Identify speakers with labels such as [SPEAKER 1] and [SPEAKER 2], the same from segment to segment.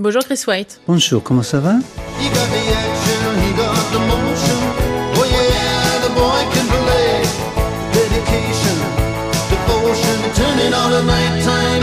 [SPEAKER 1] Bonjour Chris White.
[SPEAKER 2] Bonjour, comment ça va?
[SPEAKER 3] Oh turning the nighttime.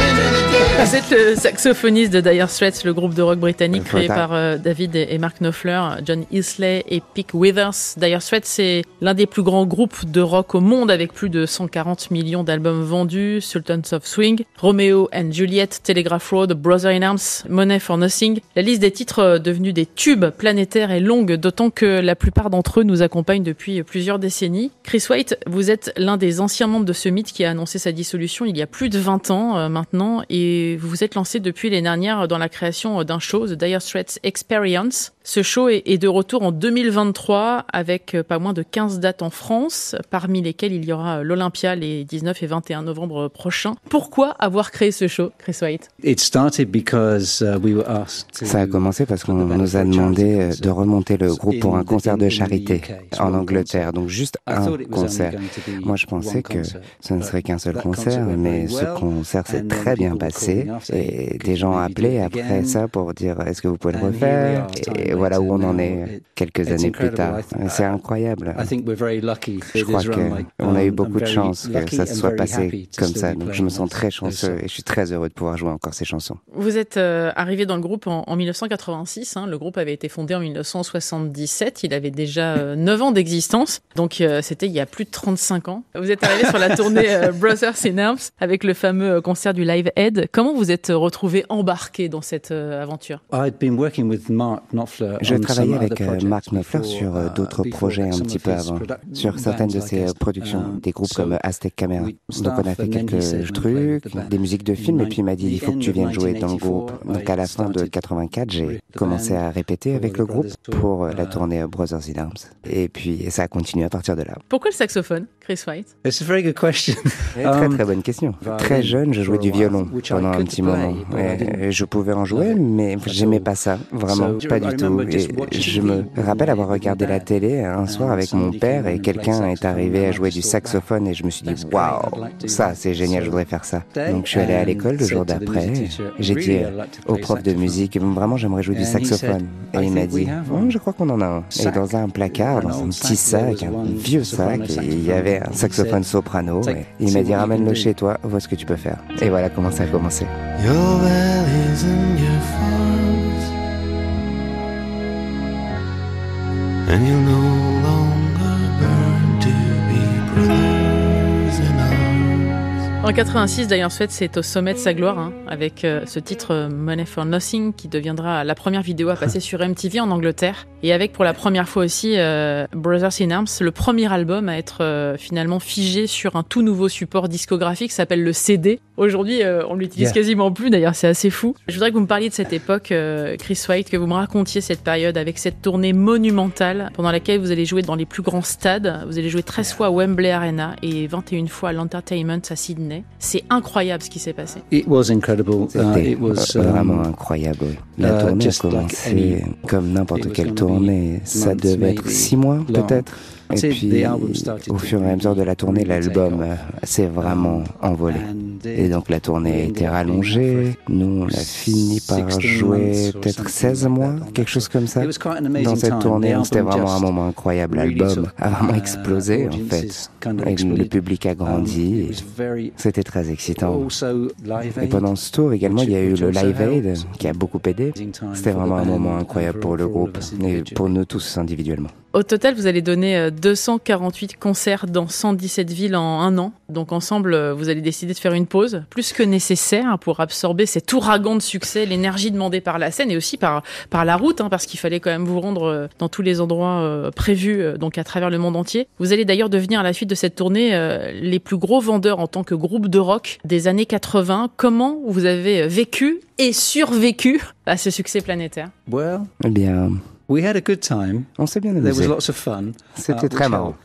[SPEAKER 1] Vous êtes le saxophoniste de Dire Straits, le groupe de rock britannique créé par euh, David et et Mark Knopfler, John Isley et Pick Withers. Dire Straits, c'est l'un des plus grands groupes de rock au monde avec plus de 140 millions d'albums vendus, Sultans of Swing, Romeo and Juliet, Telegraph Road, Brother in Arms, Money for Nothing. La liste des titres euh, devenus des tubes planétaires est longue, d'autant que la plupart d'entre eux nous accompagnent depuis plusieurs décennies. Chris White, vous êtes l'un des anciens membres de ce mythe qui a annoncé sa dissolution il y a plus de 20 ans euh, maintenant, et vous vous êtes lancé depuis les dernières dans la création d'un show, The Dire Straits Experience. Ce show est de retour en 2023 avec euh, pas moins de 15 dates en France, parmi lesquelles il y aura euh, l'Olympia les 19 et 21 novembre prochains. Pourquoi avoir créé ce show, Chris White?
[SPEAKER 2] It started because uh, we were asked to
[SPEAKER 4] Ça a commencé parce qu'on nous a demandé euh, de remonter le groupe pour un concert de charité en Angleterre, donc juste un concert. Moi, je pensais que ce ne serait qu'un seul concert, mais ce concert s'est très bien passé. Et
[SPEAKER 2] "Hey,
[SPEAKER 4] des gens
[SPEAKER 2] it
[SPEAKER 4] après
[SPEAKER 2] again?"
[SPEAKER 4] ça pour dire est-ce que vous pouvez le refaire Et voilà où on en est quelques années plus tard. C'est incroyable.
[SPEAKER 2] I think we're very lucky
[SPEAKER 4] Je crois qu'on a eu
[SPEAKER 2] um,
[SPEAKER 4] beaucoup de chance que
[SPEAKER 2] lucky
[SPEAKER 4] ça
[SPEAKER 2] and
[SPEAKER 4] se soit
[SPEAKER 2] very
[SPEAKER 4] passé
[SPEAKER 2] happy to
[SPEAKER 4] comme ça.
[SPEAKER 2] be
[SPEAKER 4] Donc je me sens très
[SPEAKER 2] those
[SPEAKER 4] chanceux
[SPEAKER 2] songs.
[SPEAKER 4] et je suis très heureux de pouvoir jouer encore ces chansons.
[SPEAKER 1] Vous êtes euh, arrivé dans le groupe en, en 1986. hein. Le groupe avait été fondé en 1977. Il avait déjà euh, 9 ans d'existence. Donc euh, c'était il y a plus de 35 ans. Vous êtes arrivé sur la tournée euh, Brothers in Arms avec le fameux euh, concert du Live Aid. Comment vous êtes euh, retrouvé embarqué dans cette euh, aventure?
[SPEAKER 2] I'd been working with Mark
[SPEAKER 4] Je
[SPEAKER 2] on
[SPEAKER 4] travaillais avec
[SPEAKER 2] other
[SPEAKER 4] euh,
[SPEAKER 2] projects
[SPEAKER 4] Mark Knopfler sur euh,
[SPEAKER 2] uh,
[SPEAKER 4] d'autres projets un
[SPEAKER 2] some
[SPEAKER 4] petit
[SPEAKER 2] of
[SPEAKER 4] peu avant, sur certaines de ses productions,
[SPEAKER 2] Um,
[SPEAKER 4] des groupes comme Aztec Camera. Donc on a fait
[SPEAKER 2] and then he
[SPEAKER 4] quelques trucs, des musiques de films, et puis il m'a dit il faut que tu
[SPEAKER 2] the end
[SPEAKER 4] viennes
[SPEAKER 2] of
[SPEAKER 4] jouer dans le groupe.
[SPEAKER 2] 1984,
[SPEAKER 4] Donc à la fin de
[SPEAKER 2] I
[SPEAKER 4] 84, j'ai
[SPEAKER 2] with the
[SPEAKER 4] commencé à répéter
[SPEAKER 2] for
[SPEAKER 4] avec
[SPEAKER 2] the
[SPEAKER 4] le groupe pour euh, la tournée Brothers in Arms. Et puis ça a continué à partir de là.
[SPEAKER 1] Pourquoi le saxophone, Chris White?
[SPEAKER 2] It's a very good question.
[SPEAKER 4] Très
[SPEAKER 2] Um,
[SPEAKER 4] très bonne question.
[SPEAKER 2] violin
[SPEAKER 4] Très jeune, je jouais du violon pendant un petit moment. Et- je pouvais en jouer, mais j'aimais pas ça, vraiment pas du tout. Et
[SPEAKER 2] watching
[SPEAKER 4] je me
[SPEAKER 2] TV
[SPEAKER 4] rappelle avoir
[SPEAKER 2] with
[SPEAKER 4] regardé la télé un
[SPEAKER 2] and
[SPEAKER 4] soir avec mon père
[SPEAKER 2] came
[SPEAKER 4] et quelqu'un est
[SPEAKER 2] saxophone,
[SPEAKER 4] arrivé à
[SPEAKER 2] and I
[SPEAKER 4] jouer du saxophone et je me suis dit waouh, ça
[SPEAKER 2] that.
[SPEAKER 4] c'est génial, je voudrais faire ça.
[SPEAKER 2] day,
[SPEAKER 4] Donc je suis allé à l'école le jour d'après. J'ai
[SPEAKER 2] "Really,
[SPEAKER 4] dit au prof de
[SPEAKER 2] saxophone."
[SPEAKER 4] musique, vraiment j'aimerais jouer du saxophone. Et
[SPEAKER 2] "I
[SPEAKER 4] il m'a dit,
[SPEAKER 2] one."
[SPEAKER 4] je crois qu'on en a un. Et dans un placard,
[SPEAKER 2] An
[SPEAKER 4] dans un petit sac, un vieux
[SPEAKER 2] soprano
[SPEAKER 4] sac, et il y avait un
[SPEAKER 2] saxophone.
[SPEAKER 4] soprano.
[SPEAKER 2] "Take-
[SPEAKER 4] et il m'a dit ramène-le
[SPEAKER 2] do."
[SPEAKER 4] chez toi, vois ce que tu peux faire. Et voilà comment ça a commencé.
[SPEAKER 3] Your and your farms,
[SPEAKER 1] En 86, Dire Straits c'est au sommet de sa gloire, hein, avec euh, ce titre euh, Money for Nothing, qui deviendra la première vidéo à passer sur MTV en Angleterre, et avec pour la première fois aussi euh, Brothers in Arms, le premier album à être euh, finalement figé sur un tout nouveau support discographique, s'appelle le CD. Aujourd'hui, on l'utilise
[SPEAKER 2] Yeah.
[SPEAKER 1] quasiment plus, d'ailleurs c'est assez fou. Je voudrais que vous me parliez de cette époque, Chris White, que vous me racontiez cette période avec cette tournée monumentale pendant laquelle vous allez jouer dans les plus grands stades. Vous allez jouer 13 fois à Wembley Arena et 21 fois à l'Entertainment à Sydney. C'est incroyable ce qui s'est passé.
[SPEAKER 2] It was incredible. Uh,
[SPEAKER 4] C'était
[SPEAKER 2] it was
[SPEAKER 4] euh, vraiment
[SPEAKER 2] um,
[SPEAKER 4] incroyable. oui. La
[SPEAKER 2] uh,
[SPEAKER 4] tournée a commencé comme n'importe quelle tournée. Ça devait être six mois peut-être. Et puis, au fur et à mesure de la tournée, l'album euh, s'est vraiment envolé.
[SPEAKER 2] and
[SPEAKER 4] Et donc la tournée a été rallongée. Nous, on a fini par
[SPEAKER 2] 16
[SPEAKER 4] jouer peut-être
[SPEAKER 2] something
[SPEAKER 4] 16
[SPEAKER 2] like
[SPEAKER 4] mois, quelque chose comme ça. Dans cette tournée, c'était vraiment un moment incroyable. L'album a vraiment
[SPEAKER 2] uh,
[SPEAKER 4] explosé en fait. Et le public a
[SPEAKER 2] Um,
[SPEAKER 4] grandi.
[SPEAKER 2] very-
[SPEAKER 4] C'était très excitant. Et pendant ce tour également, il y a eu le Live Aid qui a beaucoup aidé. C'était vraiment un moment incroyable
[SPEAKER 2] for-
[SPEAKER 4] pour le groupe et
[SPEAKER 2] individually.
[SPEAKER 4] pour nous tous individuellement.
[SPEAKER 1] Au total, vous allez donner euh, 248 concerts dans 117 villes en un an. Donc ensemble, euh, vous allez décider de faire une pause, plus que nécessaire, pour absorber cet ouragan de succès, l'énergie demandée par la scène et aussi par, par la route, hein, parce qu'il fallait quand même vous rendre euh, dans tous les endroits euh, prévus, euh, donc à travers le monde entier. Vous allez d'ailleurs devenir à la suite de cette tournée euh, les plus gros vendeurs en tant que groupe de rock des années 80. Comment vous avez vécu et survécu à ce succès planétaire?
[SPEAKER 2] Well,
[SPEAKER 4] Eh bien,
[SPEAKER 2] we had a good time.
[SPEAKER 4] on s'est bien
[SPEAKER 2] There was
[SPEAKER 4] amusé.
[SPEAKER 2] lots of fun.
[SPEAKER 4] C'était
[SPEAKER 2] uh,
[SPEAKER 4] très marrant.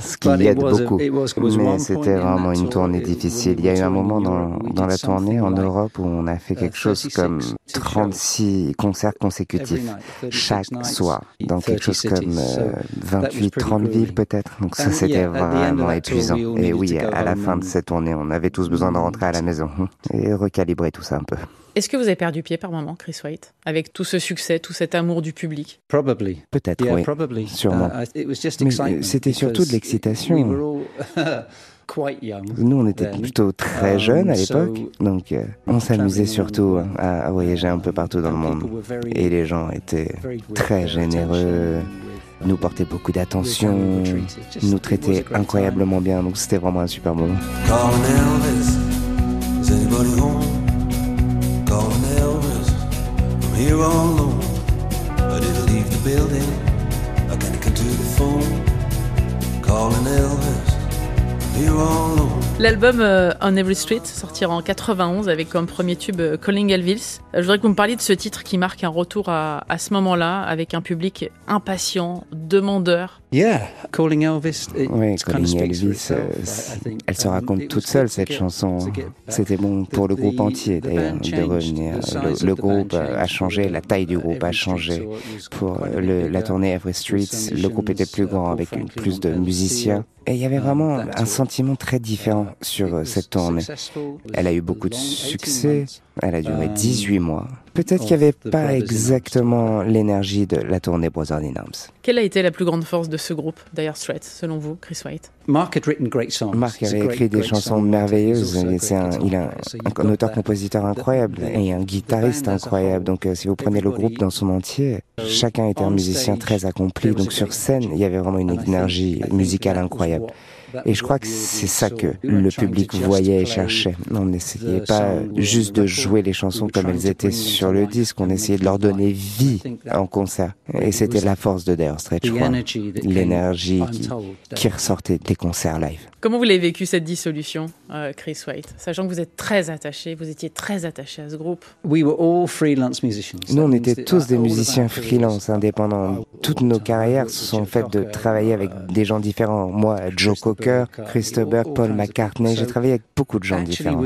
[SPEAKER 4] Ce qui aide beaucoup. Mais c'était vraiment une
[SPEAKER 2] tour,
[SPEAKER 4] tournée difficile. Il y a eu un moment dans, dans la tournée en Europe où on a fait quelque chose
[SPEAKER 2] 36
[SPEAKER 4] comme
[SPEAKER 2] shows.
[SPEAKER 4] 36 concerts consécutifs
[SPEAKER 2] night, 36
[SPEAKER 4] chaque soir dans quelque
[SPEAKER 2] 30
[SPEAKER 4] chose comme
[SPEAKER 2] cities. So
[SPEAKER 4] euh,
[SPEAKER 2] that was
[SPEAKER 4] 28,
[SPEAKER 2] pretty
[SPEAKER 4] 30 villes
[SPEAKER 2] grueling.
[SPEAKER 4] peut-être. Donc ça c'était vraiment épuisant. Et oui, à la fin de cette tournée, on avait tous besoin de rentrer à la maison et recalibrer tout ça un peu.
[SPEAKER 1] Est-ce que vous avez perdu pied par moment, Chris White, avec tout ce succès, tout cet amour du public?
[SPEAKER 2] Probably.
[SPEAKER 4] Peut-être, oui.
[SPEAKER 2] probably.
[SPEAKER 4] Sûrement.
[SPEAKER 2] Uh, I- it was just
[SPEAKER 4] Mais, euh, c'était surtout de l'excitation. Nous, on était plutôt très
[SPEAKER 2] Um,
[SPEAKER 4] jeunes à l'époque, donc euh, on s'amusait surtout
[SPEAKER 2] around,
[SPEAKER 4] à, voyager un peu partout dans le
[SPEAKER 2] and
[SPEAKER 4] monde. Et les gens étaient très généreux, nous portaient beaucoup d'attention, nous traitaient incroyablement bien, donc c'était vraiment un super moment.
[SPEAKER 5] Calling Elvis, I'm here all alone. I didn't leave the building, I can't get to the phone. Calling Elvis,
[SPEAKER 1] L'album euh, On Every Street sortira en 91 avec comme premier tube euh, Calling Elvis. Euh, je voudrais que vous me parliez de ce titre qui marque un retour à, à ce moment-là avec un public impatient, demandeur.
[SPEAKER 2] Yeah, Calling Elvis. it
[SPEAKER 4] Oui, Calling Elvis, euh, elle se raconte toute seule cette chanson. C'était bon pour le
[SPEAKER 2] The-
[SPEAKER 4] groupe
[SPEAKER 2] the-
[SPEAKER 4] entier d'ailleurs de
[SPEAKER 2] changed,
[SPEAKER 4] revenir.
[SPEAKER 2] the size
[SPEAKER 4] Le, groupe a
[SPEAKER 2] changed
[SPEAKER 4] changé, la taille du
[SPEAKER 2] for
[SPEAKER 4] groupe a
[SPEAKER 2] Every Street,
[SPEAKER 4] changé. Pour le- la tournée Every Streets,
[SPEAKER 2] some
[SPEAKER 4] le groupe était plus
[SPEAKER 2] musicians,
[SPEAKER 4] grand
[SPEAKER 2] uh,
[SPEAKER 4] avec plus de musiciens. Et il y avait
[SPEAKER 2] Um,
[SPEAKER 4] vraiment un sentiment très différent sur euh, cette tournée. Elle a eu beaucoup de
[SPEAKER 2] long, 18
[SPEAKER 4] succès. Elle a duré
[SPEAKER 2] Um,
[SPEAKER 4] 18 mois. Peut-être qu'il n'y avait pas exactement l'énergie de la tournée Brothers in Arms.
[SPEAKER 1] Quelle a été la plus grande force de ce groupe, Dire Straits, selon vous, Chris White?
[SPEAKER 2] Mark had written great songs.
[SPEAKER 4] Marc
[SPEAKER 2] He's a
[SPEAKER 4] avait
[SPEAKER 2] great,
[SPEAKER 4] écrit des
[SPEAKER 2] great
[SPEAKER 4] chansons merveilleuses. C'est un, il a un, un auteur
[SPEAKER 2] that.
[SPEAKER 4] compositeur
[SPEAKER 2] The-
[SPEAKER 4] incroyable
[SPEAKER 2] the-
[SPEAKER 4] et un guitariste incroyable. Donc euh, si vous prenez le groupe dans son entier, chacun était un musicien très accompli. Donc sur scène, il y avait vraiment une énergie musicale incroyable. Et je crois
[SPEAKER 2] what
[SPEAKER 4] que
[SPEAKER 2] the
[SPEAKER 4] c'est ça que le public
[SPEAKER 2] just
[SPEAKER 4] voyait et
[SPEAKER 2] play
[SPEAKER 4] cherchait. On n'essayait
[SPEAKER 2] the
[SPEAKER 4] pas juste
[SPEAKER 2] the
[SPEAKER 4] de jouer les chansons comme elles
[SPEAKER 2] to
[SPEAKER 4] étaient sur le
[SPEAKER 2] life
[SPEAKER 4] disque. On
[SPEAKER 2] and
[SPEAKER 4] essayait de
[SPEAKER 2] make
[SPEAKER 4] leur donner vie en concert. Et
[SPEAKER 2] it
[SPEAKER 4] c'était la force de Dire Straits, L'énergie qui, qui ressortait des concerts live.
[SPEAKER 1] Comment vous l'avez vécu cette dissolution, euh, Chris White? Sachant que vous êtes très attaché, vous étiez très attaché à ce groupe.
[SPEAKER 2] We were all freelance musicians.
[SPEAKER 4] Nous, on était tous des
[SPEAKER 2] all of our
[SPEAKER 4] musiciens
[SPEAKER 2] careers,
[SPEAKER 4] freelance, indépendants. Toutes nos carrières se sont faites de travailler avec des gens différents. Moi, Joe Cocker, Christopher Burke, Paul McCartney, j'ai travaillé avec beaucoup de gens différents.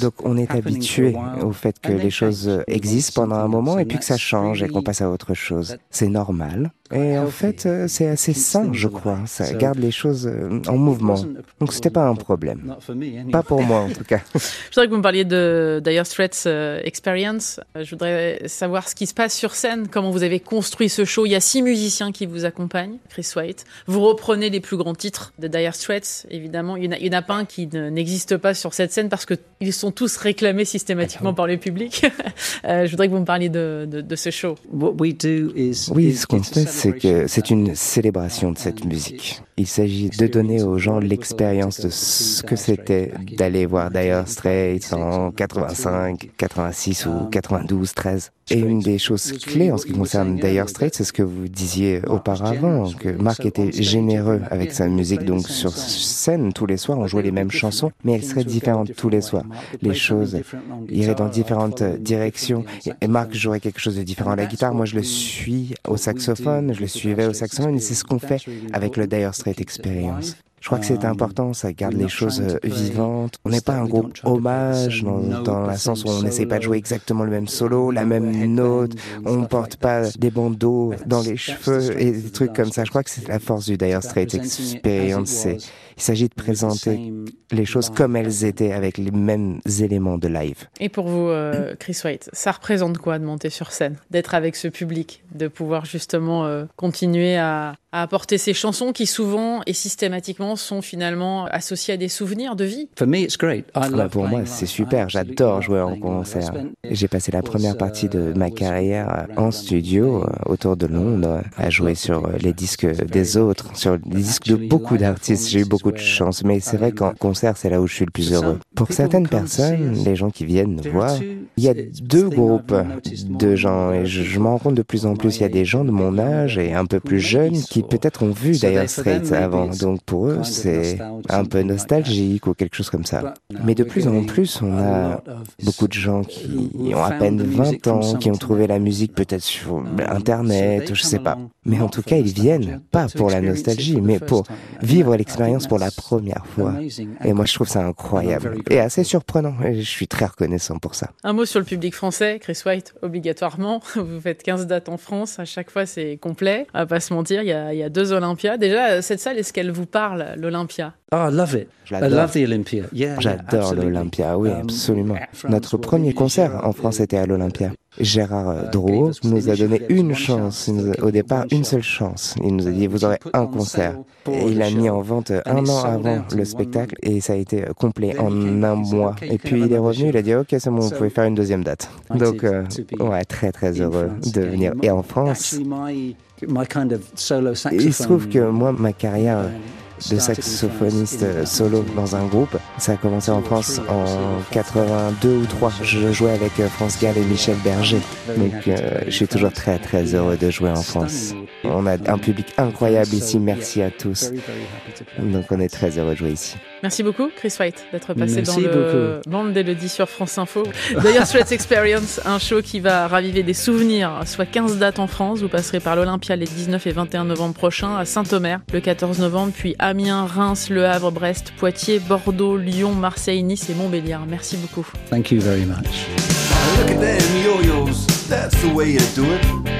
[SPEAKER 4] Donc on est habitué au fait que les choses existent pendant un moment et puis que ça change et qu'on passe à autre chose. C'est normal. Et en fait, euh, c'est assez sain, je crois. Ça
[SPEAKER 2] So,
[SPEAKER 4] garde les choses euh, en mouvement. Donc c'était pas un problème.
[SPEAKER 2] Not for me, anyway.
[SPEAKER 4] Pas pour moi en tout cas.
[SPEAKER 1] Je voudrais que vous me parliez de Dire Straits euh, Experience. Je voudrais savoir ce qui se passe sur scène, comment vous avez construit ce show. Il y a six musiciens qui vous accompagnent, Chris White. Vous reprenez les plus grands titres de Dire Straits, évidemment. Il n'y en, a- il y en a pas un qui ne- n'existe pas sur cette scène parce qu'ils sont tous réclamés systématiquement par le public. Je voudrais que vous me parliez de, de, de ce show.
[SPEAKER 2] What we do is
[SPEAKER 4] Oui, ce qu'on fait, c'est que c'est une célébration de cette musique. Il s'agit de donner aux gens l'expérience de ce que c'était d'aller voir Dire Straits en 85, 86 ou 92, 13. Et une des choses clés en ce qui concerne Dire Straits, c'est ce que vous disiez auparavant, que Marc était généreux avec sa musique. Donc sur scène, tous les soirs, on jouait les mêmes chansons, mais elles seraient différentes tous les soirs. Les choses iraient dans différentes directions. Et- Marc jouerait quelque chose de différent à la guitare. Moi, je le suis au saxophone, je le suivais au saxophone. Et c'est ce qu'on fait avec le Dire Straits Experience. Je crois que c'est important, ça garde les choses euh, vivantes. On n'est pas un groupe hommage dans, dans la sens où on n'essaie pas de jouer exactement le même solo, la même note. On porte pas des bandeaux dans les cheveux et des trucs comme ça. Je crois que c'est la force du Dire Straits Experience. C'est, il s'agit de présenter les choses comme elles étaient avec les mêmes éléments de live.
[SPEAKER 1] Et pour vous, euh, Chris White, ça représente quoi de monter sur scène, d'être avec ce public, de pouvoir justement euh, continuer à, à apporter ces chansons qui souvent et systématiquement sont finalement associées à des souvenirs de vie
[SPEAKER 2] For me, it's great. I love
[SPEAKER 4] pour moi, c'est super. J'adore jouer en concert. J'ai passé la première partie de
[SPEAKER 2] uh,
[SPEAKER 4] ma carrière en
[SPEAKER 2] the
[SPEAKER 4] studio euh, autour de Londres, à jouer sur euh, les disques des autres, sur les disques de beaucoup d'artistes. J'ai eu beaucoup de chance, mais c'est vrai qu'en concert, c'est là où je suis le plus heureux. Pour certaines personnes, les gens qui viennent me voir, il y a deux groupes de gens et je, je m'en rends compte de plus en plus. Il y a des gens de mon âge et un peu plus jeunes qui peut-être ont vu d'ailleurs Straits avant. Donc pour eux, c'est un peu nostalgique ou quelque chose comme ça. Mais de plus en plus, on a beaucoup de gens qui ont à peine 20 ans, qui ont trouvé la musique peut-être sur Internet, je sais pas. Mais en tout cas, ils viennent, pas pour la nostalgie, mais pour vivre l'expérience pour la première fois. Et moi, je trouve ça incroyable et assez surprenant. Je suis très reconnaissant pour ça.
[SPEAKER 1] Un mot sur le public français, Chris White, obligatoirement. Vous faites 15 dates en France, à chaque fois c'est complet. Va pas se mentir, il y a, y a deux Olympiades. Déjà, cette salle, est-ce qu'elle vous parle? Euh, l'Olympia.
[SPEAKER 2] Oh, I love it. I love the Olympia. Yeah, yeah,
[SPEAKER 4] J'adore l'Olympia, oui,
[SPEAKER 2] Um,
[SPEAKER 4] absolument. Notre premier concert
[SPEAKER 2] Gérard,
[SPEAKER 4] en France était à l'Olympia. Gérard euh,
[SPEAKER 2] Uh,
[SPEAKER 4] Drouot
[SPEAKER 2] gave us-
[SPEAKER 4] nous a donné une
[SPEAKER 2] one
[SPEAKER 4] chance, au départ
[SPEAKER 2] one
[SPEAKER 4] une seule chance. Il nous a dit,
[SPEAKER 2] Uh,
[SPEAKER 4] vous aurez
[SPEAKER 2] put
[SPEAKER 4] un
[SPEAKER 2] on
[SPEAKER 4] concert. Et il
[SPEAKER 2] the
[SPEAKER 4] a mis
[SPEAKER 2] show.
[SPEAKER 4] en vente
[SPEAKER 2] And
[SPEAKER 4] un
[SPEAKER 2] it
[SPEAKER 4] an avant le spectacle et ça a été euh, complet
[SPEAKER 2] Then he
[SPEAKER 4] en
[SPEAKER 2] came,
[SPEAKER 4] un mois.
[SPEAKER 2] "Okay, you
[SPEAKER 4] Et puis il est revenu, il a
[SPEAKER 2] show."
[SPEAKER 4] dit, ok, c'est bon, vous pouvez faire une deuxième date. Donc, euh, ouais, très très heureux de venir. Et en France,
[SPEAKER 2] Actually, my, my kind of solo
[SPEAKER 4] il se trouve que
[SPEAKER 2] saxophone
[SPEAKER 4] moi, ma carrière de saxophoniste euh, solo dans un groupe. Ça a commencé en France en 82 ou 3. Je jouais avec euh, France Gall et Michel Berger. Donc euh, je suis toujours très très heureux de jouer en France. On a un public incroyable ici, merci à tous. Donc on est très heureux de jouer ici.
[SPEAKER 1] Merci beaucoup, Chris White, d'être passé
[SPEAKER 2] Merci
[SPEAKER 1] dans le bande d'Elodie sur France Info. D'ailleurs, Straits Experience, un show qui va raviver des souvenirs, soit 15 dates en France. Vous passerez par l'Olympia les 19 et 21 novembre prochains, à Saint-Omer le 14 novembre, puis Amiens, Reims, Le Havre, Brest, Poitiers, Bordeaux, Lyon, Marseille, Nice et Montbéliard. Merci beaucoup.
[SPEAKER 2] Thank you very much.
[SPEAKER 3] Look at them yo-yos, that's the way you do it.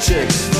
[SPEAKER 3] chicks